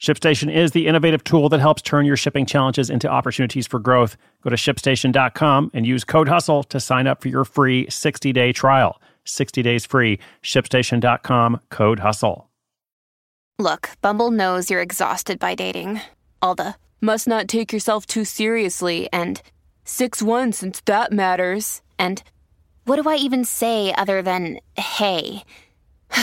ShipStation is the innovative tool that helps turn your shipping challenges into opportunities for growth. Go to shipstation.com and use code HUSTLE to sign up for your free 60 day trial. 60 days free. ShipStation.com, code HUSTLE. Look, Bumble knows you're exhausted by dating. All the must not take yourself too seriously and 6 1 since that matters. And what do I even say other than hey?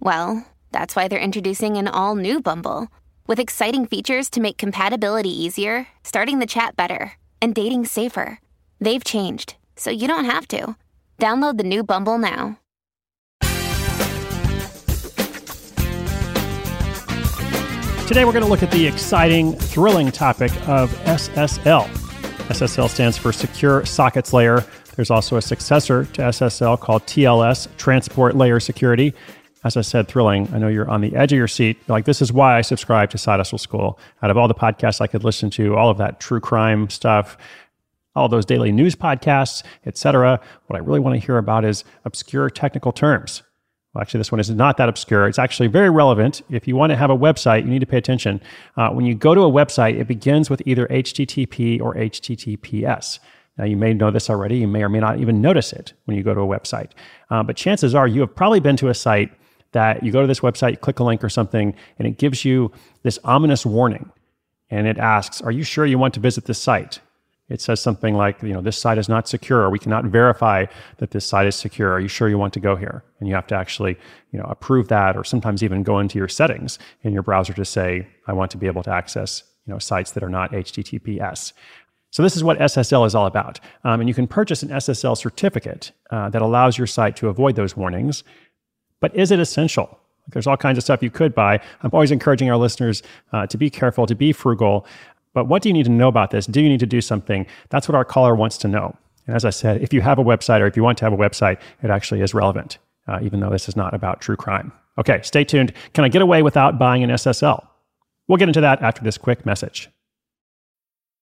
well, that's why they're introducing an all new Bumble with exciting features to make compatibility easier, starting the chat better, and dating safer. They've changed, so you don't have to. Download the new Bumble now. Today, we're going to look at the exciting, thrilling topic of SSL. SSL stands for Secure Sockets Layer. There's also a successor to SSL called TLS, Transport Layer Security as I said, thrilling. I know you're on the edge of your seat. Like, this is why I subscribe to Side Hustle School. Out of all the podcasts I could listen to, all of that true crime stuff, all those daily news podcasts, etc. What I really want to hear about is obscure technical terms. Well, actually, this one is not that obscure. It's actually very relevant. If you want to have a website, you need to pay attention. Uh, when you go to a website, it begins with either HTTP or HTTPS. Now, you may know this already. You may or may not even notice it when you go to a website. Uh, but chances are you have probably been to a site that you go to this website, you click a link or something, and it gives you this ominous warning. And it asks, Are you sure you want to visit this site? It says something like, you know, this site is not secure, we cannot verify that this site is secure. Are you sure you want to go here? And you have to actually, you know, approve that, or sometimes even go into your settings in your browser to say, I want to be able to access, you know, sites that are not HTTPS. So this is what SSL is all about. Um, and you can purchase an SSL certificate uh, that allows your site to avoid those warnings. But is it essential? There's all kinds of stuff you could buy. I'm always encouraging our listeners uh, to be careful, to be frugal. But what do you need to know about this? Do you need to do something? That's what our caller wants to know. And as I said, if you have a website or if you want to have a website, it actually is relevant, uh, even though this is not about true crime. Okay, stay tuned. Can I get away without buying an SSL? We'll get into that after this quick message.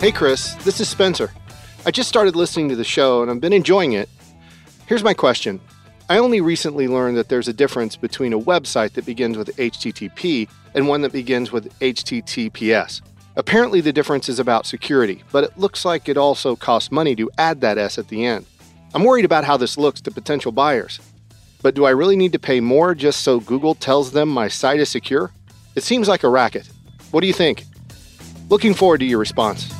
Hey, Chris, this is Spencer. I just started listening to the show and I've been enjoying it. Here's my question I only recently learned that there's a difference between a website that begins with HTTP and one that begins with HTTPS. Apparently, the difference is about security, but it looks like it also costs money to add that S at the end. I'm worried about how this looks to potential buyers. But do I really need to pay more just so Google tells them my site is secure? It seems like a racket. What do you think? Looking forward to your response.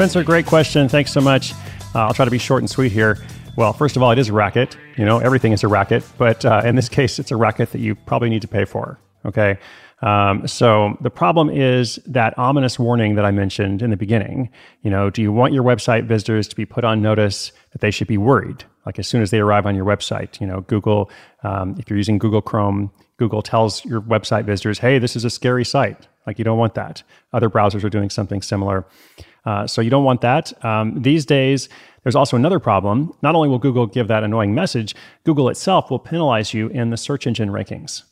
Spencer, great question. Thanks so much. Uh, I'll try to be short and sweet here. Well, first of all, it is a racket. You know, everything is a racket, but uh, in this case, it's a racket that you probably need to pay for. Okay. Um, so the problem is that ominous warning that I mentioned in the beginning. You know, do you want your website visitors to be put on notice that they should be worried? Like as soon as they arrive on your website, you know, Google, um, if you're using Google Chrome, Google tells your website visitors, hey, this is a scary site. Like you don't want that. Other browsers are doing something similar. Uh, so you don't want that. Um, these days, there's also another problem. Not only will Google give that annoying message, Google itself will penalize you in the search engine rankings.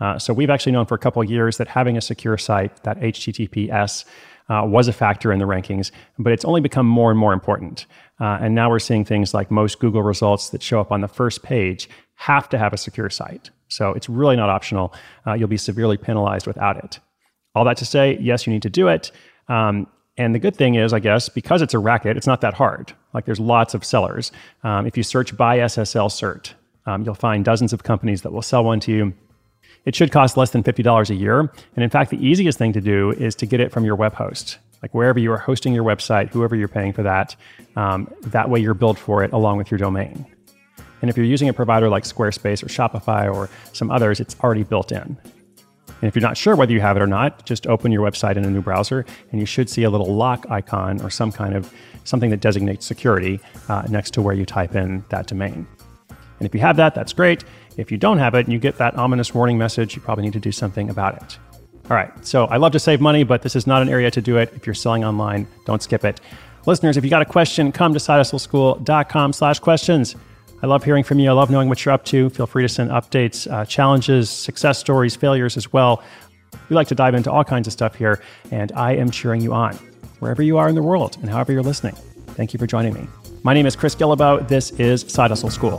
Uh, so we've actually known for a couple years that having a secure site, that HTTPS, uh, was a factor in the rankings, but it's only become more and more important. Uh, and now we're seeing things like most Google results that show up on the first page have to have a secure site. So it's really not optional. Uh, you'll be severely penalized without it. All that to say, yes, you need to do it. Um, And the good thing is, I guess, because it's a racket, it's not that hard. Like there's lots of sellers. Um, if you search by SSL cert, um, you'll find dozens of companies that will sell one to you. It should cost less than $50 a year. And in fact, the easiest thing to do is to get it from your web host, like wherever you are hosting your website, whoever you're paying for that. Um, that way you're billed for it along with your domain. And if you're using a provider like Squarespace or Shopify or some others, it's already built in. And if you're not sure whether you have it or not, just open your website in a new browser and you should see a little lock icon or some kind of something that designates security uh, next to where you type in that domain. And if you have that, that's great. If you don't have it and you get that ominous warning message, you probably need to do something about it. All right, so I love to save money, but this is not an area to do it. If you're selling online, don't skip it. Listeners, if you got a question, come to sidehustleschool.com slash questions. I love hearing from you. I love knowing what you're up to. Feel free to send updates, uh, challenges, success stories, failures as well. We like to dive into all kinds of stuff here, and I am cheering you on wherever you are in the world and however you're listening. Thank you for joining me. My name is Chris Guillebeau. This is Side Hustle School.